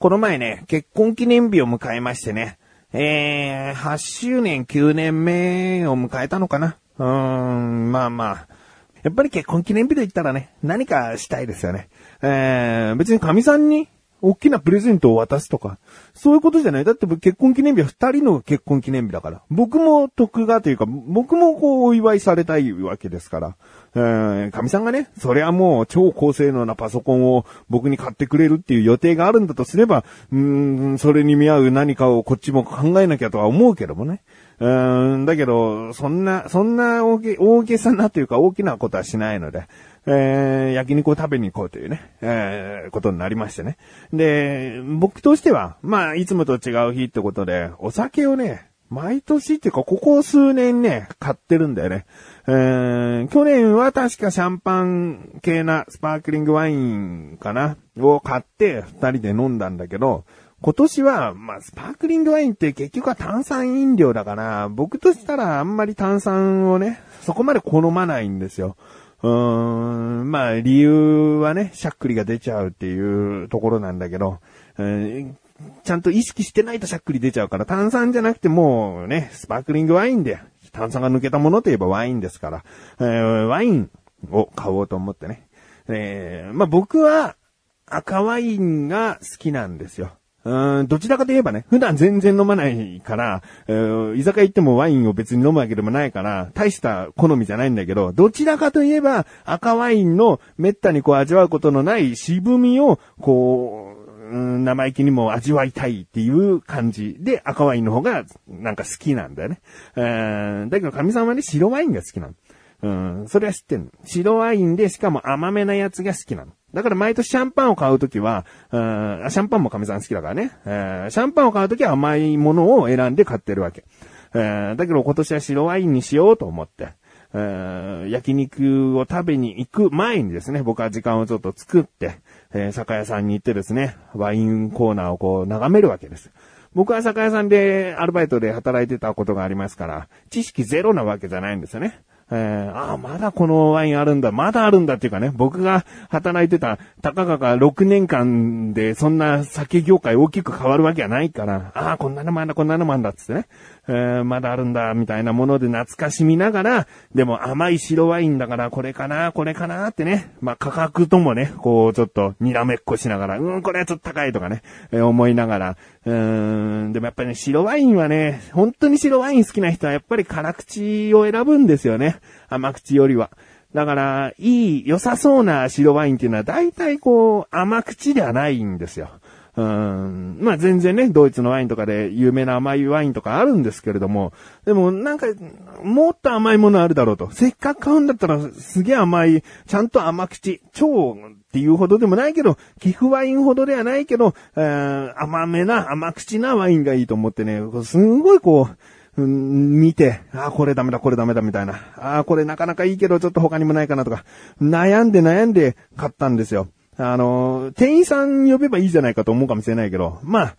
この前ね、結婚記念日を迎えましてね、えー、8周年9年目を迎えたのかなうーん、まあまあ。やっぱり結婚記念日と言ったらね、何かしたいですよね。えー、別に神さんに大きなプレゼントを渡すとか、そういうことじゃない。だって結婚記念日は二人の結婚記念日だから。僕も得がというか、僕もこうお祝いされたいわけですから。えー、神さんがね、それはもう超高性能なパソコンを僕に買ってくれるっていう予定があるんだとすれば、うん、それに見合う何かをこっちも考えなきゃとは思うけどもね。うん、だけど、そんな、そんな大げ、大げさなというか大きなことはしないので、えー、焼肉を食べに行こうというね、えー、ことになりましてね。で、僕としては、まあ、いつもと違う日ってことで、お酒をね、毎年っていうか、ここ数年ね、買ってるんだよね。えー、去年は確かシャンパン系なスパークリングワインかなを買って二人で飲んだんだけど、今年は、まあ、スパークリングワインって結局は炭酸飲料だから、僕としたらあんまり炭酸をね、そこまで好まないんですよ。うーん、まあ、理由はね、しゃっくりが出ちゃうっていうところなんだけど、え、ちゃんと意識してないとしゃっくり出ちゃうから、炭酸じゃなくてもうね、スパークリングワインで、炭酸が抜けたものといえばワインですから、え、ワインを買おうと思ってね。えー、まあ僕は赤ワインが好きなんですよ。うん、どちらかと言えばね、普段全然飲まないから、えー、居酒屋行ってもワインを別に飲むわけでもないから、大した好みじゃないんだけど、どちらかといえば赤ワインの滅多にこう味わうことのない渋みを、こう、生意気にも味わいたいっていう感じで赤ワインの方がなんか好きなんだよね。えー、だけど神さんはね、白ワインが好きなの。うん、それは知ってんの。白ワインでしかも甘めなやつが好きなの。だから毎年シャンパンを買うときは、うん、シャンパンも神さん好きだからね。えー、シャンパンを買うときは甘いものを選んで買ってるわけ。えー、だけど今年は白ワインにしようと思って、えー、焼肉を食べに行く前にですね、僕は時間をちょっと作って、え、酒屋さんに行ってですね、ワインコーナーをこう眺めるわけです。僕は酒屋さんでアルバイトで働いてたことがありますから、知識ゼロなわけじゃないんですよね。えー、ああ、まだこのワインあるんだ、まだあるんだっていうかね、僕が働いてた、たかがか6年間でそんな酒業界大きく変わるわけはないから、ああ、こんなのもあんだ、こんなのもあんだっつってね、えー、まだあるんだ、みたいなもので懐かしみながら、でも甘い白ワインだからこれかな、これかなってね、まあ価格ともね、こうちょっとにらめっこしながら、うん、これはちょっと高いとかね、えー、思いながら、うーん、でもやっぱりね、白ワインはね、本当に白ワイン好きな人はやっぱり辛口を選ぶんですよね。甘口よりは。だから、いい、良さそうな白ワインっていうのは大体こう、甘口ではないんですよ。うん。まあ全然ね、ドイツのワインとかで有名な甘いワインとかあるんですけれども、でもなんか、もっと甘いものあるだろうと。せっかく買うんだったらすげえ甘い、ちゃんと甘口、超っていうほどでもないけど、寄付ワインほどではないけど、えー、甘めな、甘口なワインがいいと思ってね、すんごいこう、うん、見て、ああ、これダメだ、これダメだ、みたいな。ああ、これなかなかいいけど、ちょっと他にもないかなとか、悩んで悩んで買ったんですよ。あの、店員さん呼べばいいじゃないかと思うかもしれないけど、まあ、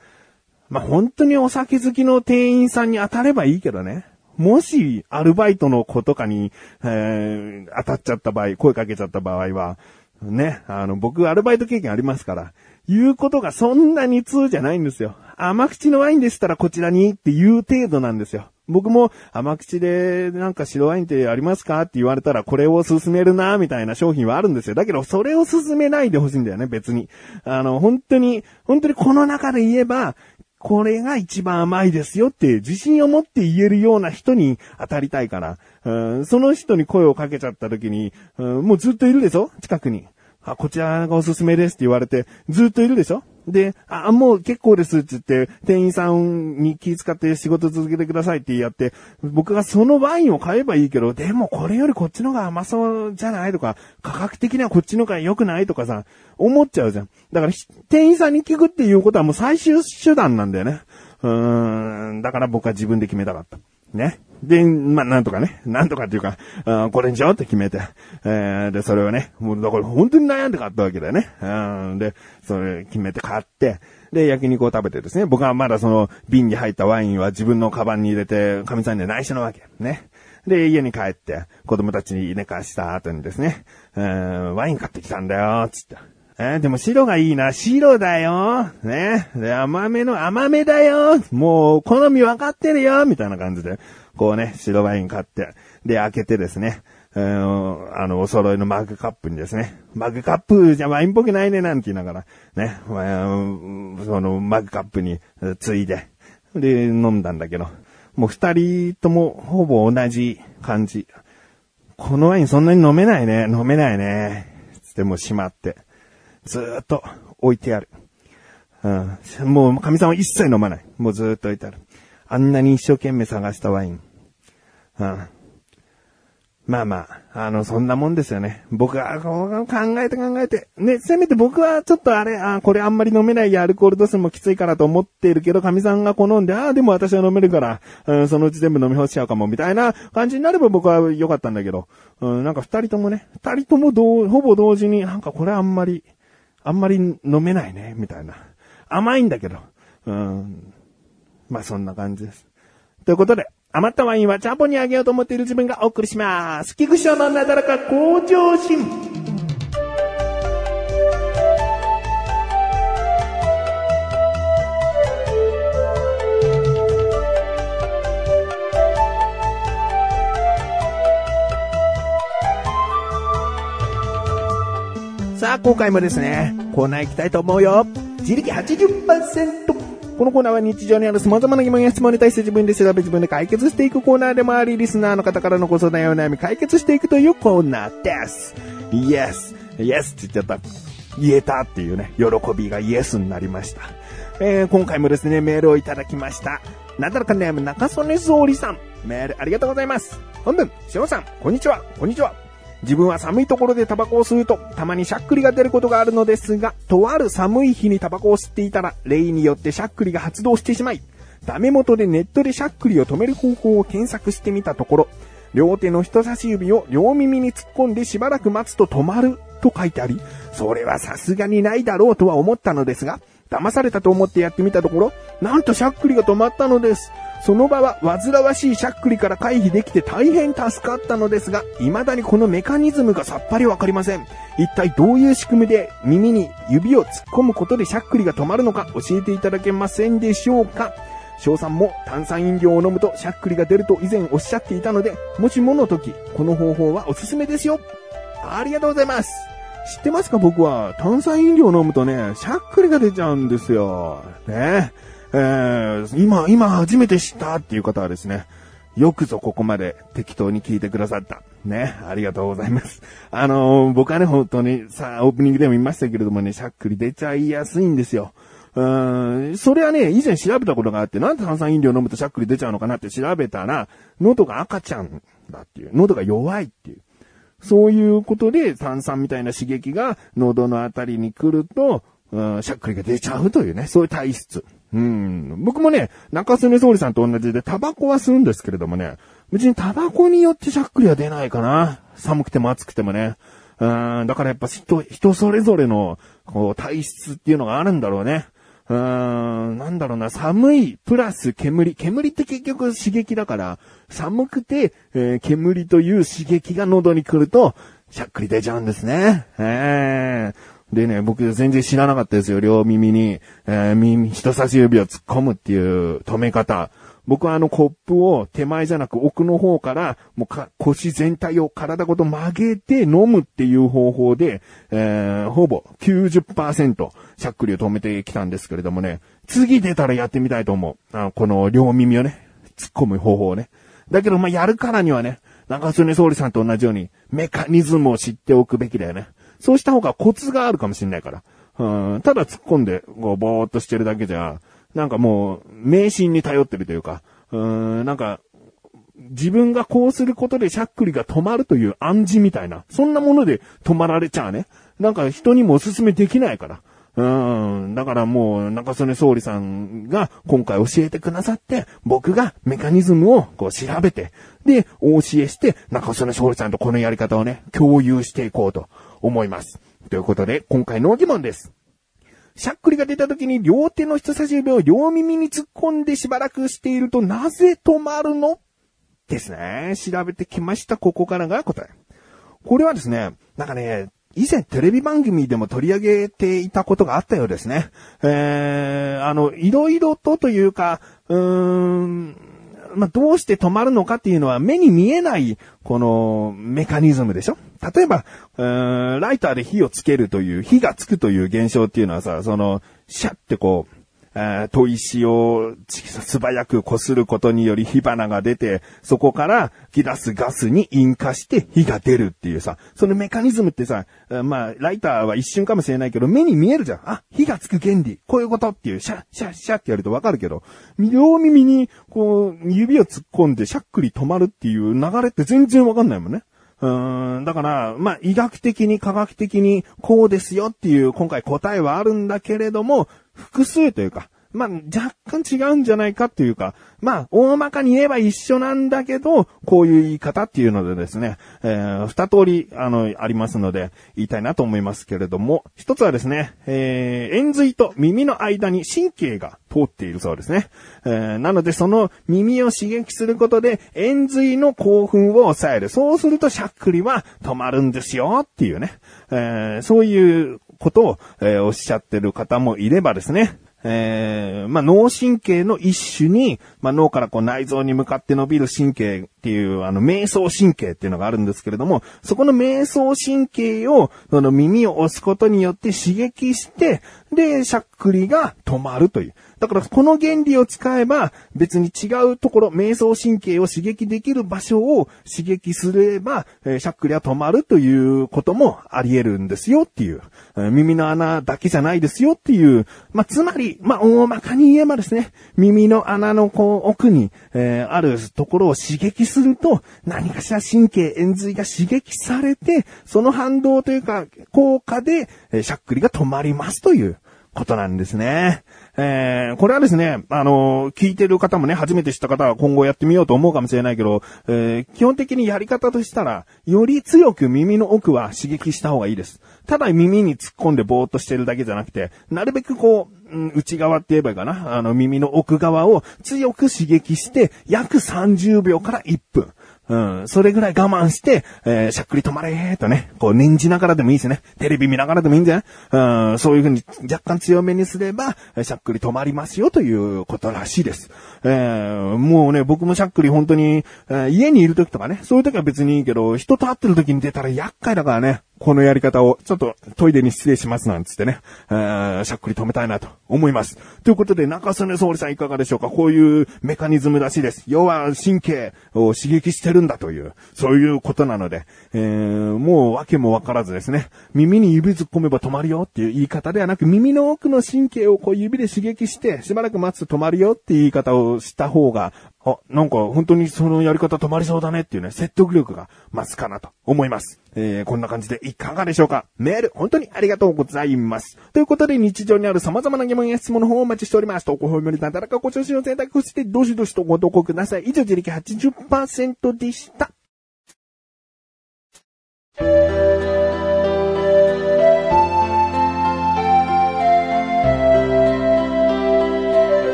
まあ本当にお酒好きの店員さんに当たればいいけどね。もし、アルバイトの子とかに、えー、当たっちゃった場合、声かけちゃった場合は、ね、あの、僕、アルバイト経験ありますから、言うことがそんなに通じゃないんですよ。甘口のワインでしたらこちらにっていう程度なんですよ。僕も甘口でなんか白ワインってありますかって言われたらこれを勧めるなみたいな商品はあるんですよ。だけどそれを勧めないでほしいんだよね、別に。あの、本当に、本当にこの中で言えば、これが一番甘いですよって自信を持って言えるような人に当たりたいから、うん、その人に声をかけちゃった時に、うん、もうずっといるでしょ？近くに。あ、こちらがおすすめですって言われて、ずっといるでしょ？で、あ、もう結構ですって言って、店員さんに気遣って仕事続けてくださいってやって、僕がそのワインを買えばいいけど、でもこれよりこっちのが甘そうじゃないとか、価格的にはこっちの方が良くないとかさ、思っちゃうじゃん。だから店員さんに聞くっていうことはもう最終手段なんだよね。うーん、だから僕は自分で決めたかった。ね。で、まあ、なんとかね、なんとかっていうか、これにしようって決めて、えー、で、それをね、もう、だから本当に悩んで買ったわけだよね。で、それ決めて買って、で、焼肉を食べてですね、僕はまだその瓶に入ったワインは自分のカバンに入れて、神さんに内緒なわけ。ね。で、家に帰って、子供たちに寝かした後にですね、えー、ワイン買ってきたんだよ、つって。えーでも白がいいな。白だよ。ね。で、甘めの甘めだよ。もう、好み分かってるよ。みたいな感じで、こうね、白ワイン買って、で、開けてですね。えーあの、お揃いのマグカップにですね。マグカップじゃワインっぽくないね、なんて言いながら、ね。その、マグカップにえーついで、で、飲んだんだけど、もう二人ともほぼ同じ感じ。このワインそんなに飲めないね。飲めないね。つってもうしまって。ずーっと置いてある。うん。もう、神さんは一切飲まない。もうずーっと置いてある。あんなに一生懸命探したワイン。うん。まあまあ、あの、そんなもんですよね。僕は考えて考えて。ね、せめて僕はちょっとあれ、あこれあんまり飲めないや、アルコール度数もきついからと思っているけど、神さんが好んで、ああ、でも私は飲めるから、うん、そのうち全部飲み干しちゃうかも、みたいな感じになれば僕は良かったんだけど、うん、なんか二人ともね、二人とも同、ほぼ同時に、なんかこれあんまり、あんまり飲めないね、みたいな。甘いんだけど、うん、まあそんな感じです。ということで、余ったワインはチャポにあげようと思っている自分がお送りします。菊池のなだらか向上心。さあ、今回もですね、コーナー行きたいと思うよ。自力80%。このコーナーは日常にある様々な疑問や質問に対して自分で調べ自分で解決していくコーナーでもあり、リスナーの方からのご相談やお悩み解決していくというコーナーです。Yes! Yes! って言っちゃった。言えたっていうね、喜びがイエスになりました。えー、今回もですね、メールをいただきました。なだらかネーム中曽根総理さん。メールありがとうございます。本文、しのさん、こんにちは、こんにちは。自分は寒いところでタバコを吸うと、たまにしゃっくりが出ることがあるのですが、とある寒い日にタバコを吸っていたら、例によってしゃっくりが発動してしまい、ダメ元でネットでしゃっくりを止める方法を検索してみたところ、両手の人差し指を両耳に突っ込んでしばらく待つと止まると書いてあり、それはさすがにないだろうとは思ったのですが、騙されたと思ってやってみたところ、なんとしゃっくりが止まったのです。その場は煩わしいしゃっくりから回避できて大変助かったのですが、未だにこのメカニズムがさっぱりわかりません。一体どういう仕組みで耳に指を突っ込むことでしゃっくりが止まるのか教えていただけませんでしょうか翔さんも炭酸飲料を飲むとしゃっくりが出ると以前おっしゃっていたので、もしもの時、この方法はおすすめですよ。ありがとうございます。知ってますか僕は？炭酸飲料を飲むとね、しゃっくりが出ちゃうんですよ。ねええー、今、今初めて知ったっていう方はですね、よくぞここまで適当に聞いてくださった。ね。ありがとうございます。あのー僕はね、本当にさあ、オープニングでも言いましたけれどもね、しゃっくり出ちゃいやすいんですよ。うーん、それはね、以前調べたことがあって、なんで炭酸飲料飲むとしゃっくり出ちゃうのかなって調べたら、喉が赤ちゃんだっていう、喉が弱いっていう。そういうことで炭酸みたいな刺激が喉のあたりに来ると、うん、しゃっくりが出ちゃうというね、そういう体質。うん。僕もね、中曽根総理さんと同じでタバコは吸うんですけれどもね、別にタバコによってしゃっくりは出ないかな。寒くても暑くてもね。うん、だからやっぱ人、人それぞれの、こう、体質っていうのがあるんだろうね。うーん、なんだろうな、寒い、プラス煙。煙って結局刺激だから、寒くて、えー煙という刺激が喉に来ると、しゃっくり出ちゃうんですね。えーでね、僕全然知らなかったですよ。両耳に、えー耳、人差し指を突っ込むっていう止め方。僕はあのコップを手前じゃなく奥の方から、もうか腰全体を体ごと曲げて飲むっていう方法で、えーほぼ90%しゃっくりを止めてきたんですけれどもね、次出たらやってみたいと思う。あこの両耳をね、突っ込む方法をね。だけど、まあ、やるからにはね、中曽根総理さんと同じように、メカニズムを知っておくべきだよね。そうした方がコツがあるかもしれないから。うん、ただ突っ込んで、こう、ぼーっとしてるだけじゃ、なんかもう、迷信に頼ってるというか、うん、なんか、自分がこうすることでしゃっくりが止まるという暗示みたいな、そんなもので止まられちゃうね。なんか人にもおすすめできないから。うん。だからもう、中曽根総理さんが今回教えてくださって、僕がメカニズムをこう調べて、で、お教えして、中曽根総理さんとこのやり方をね、共有していこうと思います。ということで、今回の疑問です。しゃっくりが出た時に両手の人差し指を両耳に突っ込んでしばらくしているとなぜ止まるの？ですね。調べてきました。ここからが答え。これはですね、なんかね、以前テレビ番組でも取り上げていたことがあったようですね。えー、あの、いろいろとというか、うーん、まあ、どうして止まるのかっていうのは目に見えない、この、メカニズムでしょ例えば、うーんライターで火をつけるという、火がつくという現象っていうのはさ、その、シャってこう、え砥石を素早く擦ることにより火花が出て、そこから吹き出すガスに引火して火が出るっていうさ、そのメカニズムってさ、まあ、ライターは一瞬かもしれないけど、目に見えるじゃん。あ、火がつく原理、こういうことっていう、シャッシャッシャッってやるとわかるけど、両耳にこう、指を突っ込んでしゃっくり止まるっていう流れって全然わかんないもんね。うーん、だから、まあ、医学的に科学的にこうですよっていう今回答えはあるんだけれども、複数というか、まあ、若干違うんじゃないかっていうか、まあ、大まかに言えば一緒なんだけど、こういう言い方っていうのでですね、えー、二通り、あの、ありますので、言いたいなと思いますけれども、一つはですね、えー、円髄と耳の間に神経が通っているそうですね。えー、なので、その耳を刺激することで、円髄の興奮を抑える。そうすると、しゃっくりは止まるんですよっていうね、えー、そういうことを、えー、おっしゃってる方もいればですね、えー、まあ、脳神経の一種に、まあ、脳からこう内臓に向かって伸びる神経っていう、あの、瞑想神経っていうのがあるんですけれども、そこの瞑想神経を、その耳を押すことによって刺激して、で、くりが止まるという。だからこの原理を使えば別に違うところ、瞑想神経を刺激できる場所を刺激すれば、えー、しゃっくりは止まるということもあり得るんですよっていう、えー、耳の穴だけじゃないですよっていう、まあ、つまり、まあ、大まかに言えばですね、耳の穴のこう奥に、えー、あるところを刺激すると、何かしら神経、円髄が刺激されて、その反動というか、効果で、えー、しゃっくりが止まりますという。ことなんですね。えー、これはですね、あのー、聞いてる方もね、初めて知った方は今後やってみようと思うかもしれないけど、えー、基本的にやり方としたら、より強く耳の奥は刺激した方がいいです。ただ耳に突っ込んでぼーっとしてるだけじゃなくて、なるべくこう、内側って言えばいいかな。あの耳の奥側を強く刺激して、約30秒から1分。うん、それぐらい我慢して、えー、しゃっくり止まれーとね、こう念じながらでもいいですね。テレビ見ながらでもいいんじゃない？うん、そういうふうに若干強めにすれば、しゃっくり止まりますよということらしいです。えー、もうね、僕もしゃっくり本当に、えー、家にいる時とかね、そういう時は別にいいけど、人と会ってる時に出たら厄介だからね。このやり方を、ちょっとトイレに失礼しますなんつってね、えー、しゃっくり止めたいなと思います。ということで、中曽根総理さんいかがでしょうか？こういうメカニズムらしいです。要は神経を刺激してるんだという、そういうことなので、えー、もう訳もわからずですね、耳に指突っ込めば止まるよっていう言い方ではなく、耳の奥の神経をこう指で刺激して、しばらく待つと止まるよっていう言い方をした方が、あ、なんか本当にそのやり方止まりそうだねっていうね、説得力が増すかなと思います。えー、こんな感じでいかがでしょうか？メール、本当にありがとうございます。ということで日常にある様々な疑問や質問の方をお待ちしております。投稿フォームになだらかご調子の選択して、どしどしとご投稿ください。以上、自力80%でした。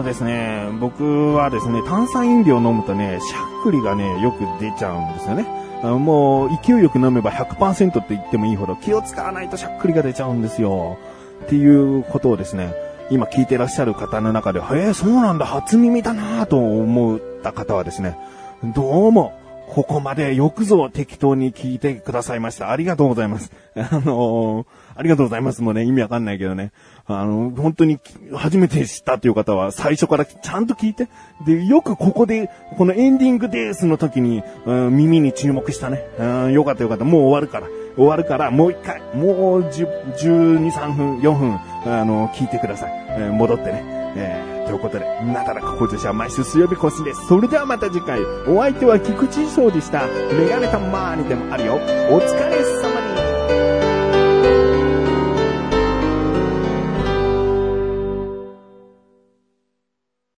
のですね、僕はですね、炭酸飲料を飲むとね、しゃっくりがね、よく出ちゃうんですよね。もう、勢いよく飲めば100%って言ってもいいほど気を使わないとしゃっくりが出ちゃうんですよ。っていうことをですね、今聞いてらっしゃる方の中で、へえ、そうなんだ、初耳だなと思った方はですね、どうも、ここまでよくぞ適当に聞いてくださいました。ありがとうございます。あのー、ありがとうございます。もうね、意味わかんないけどね。あの、本当に初めて知ったっていう方は最初からちゃんと聞いて。で、よくここで、このエンディングですの時に、うん、耳に注目したね。うん、よかったよかった。もう終わるから。終わるから、もう一回、もう10、12、3分、4分、あの、聞いてください。えー、戻ってね。えー、ということで、なだらか小女子は毎週水曜日更新です。それではまた次回、お相手は菊池翔でした。メガネたまーにでもあるよ。お疲れっす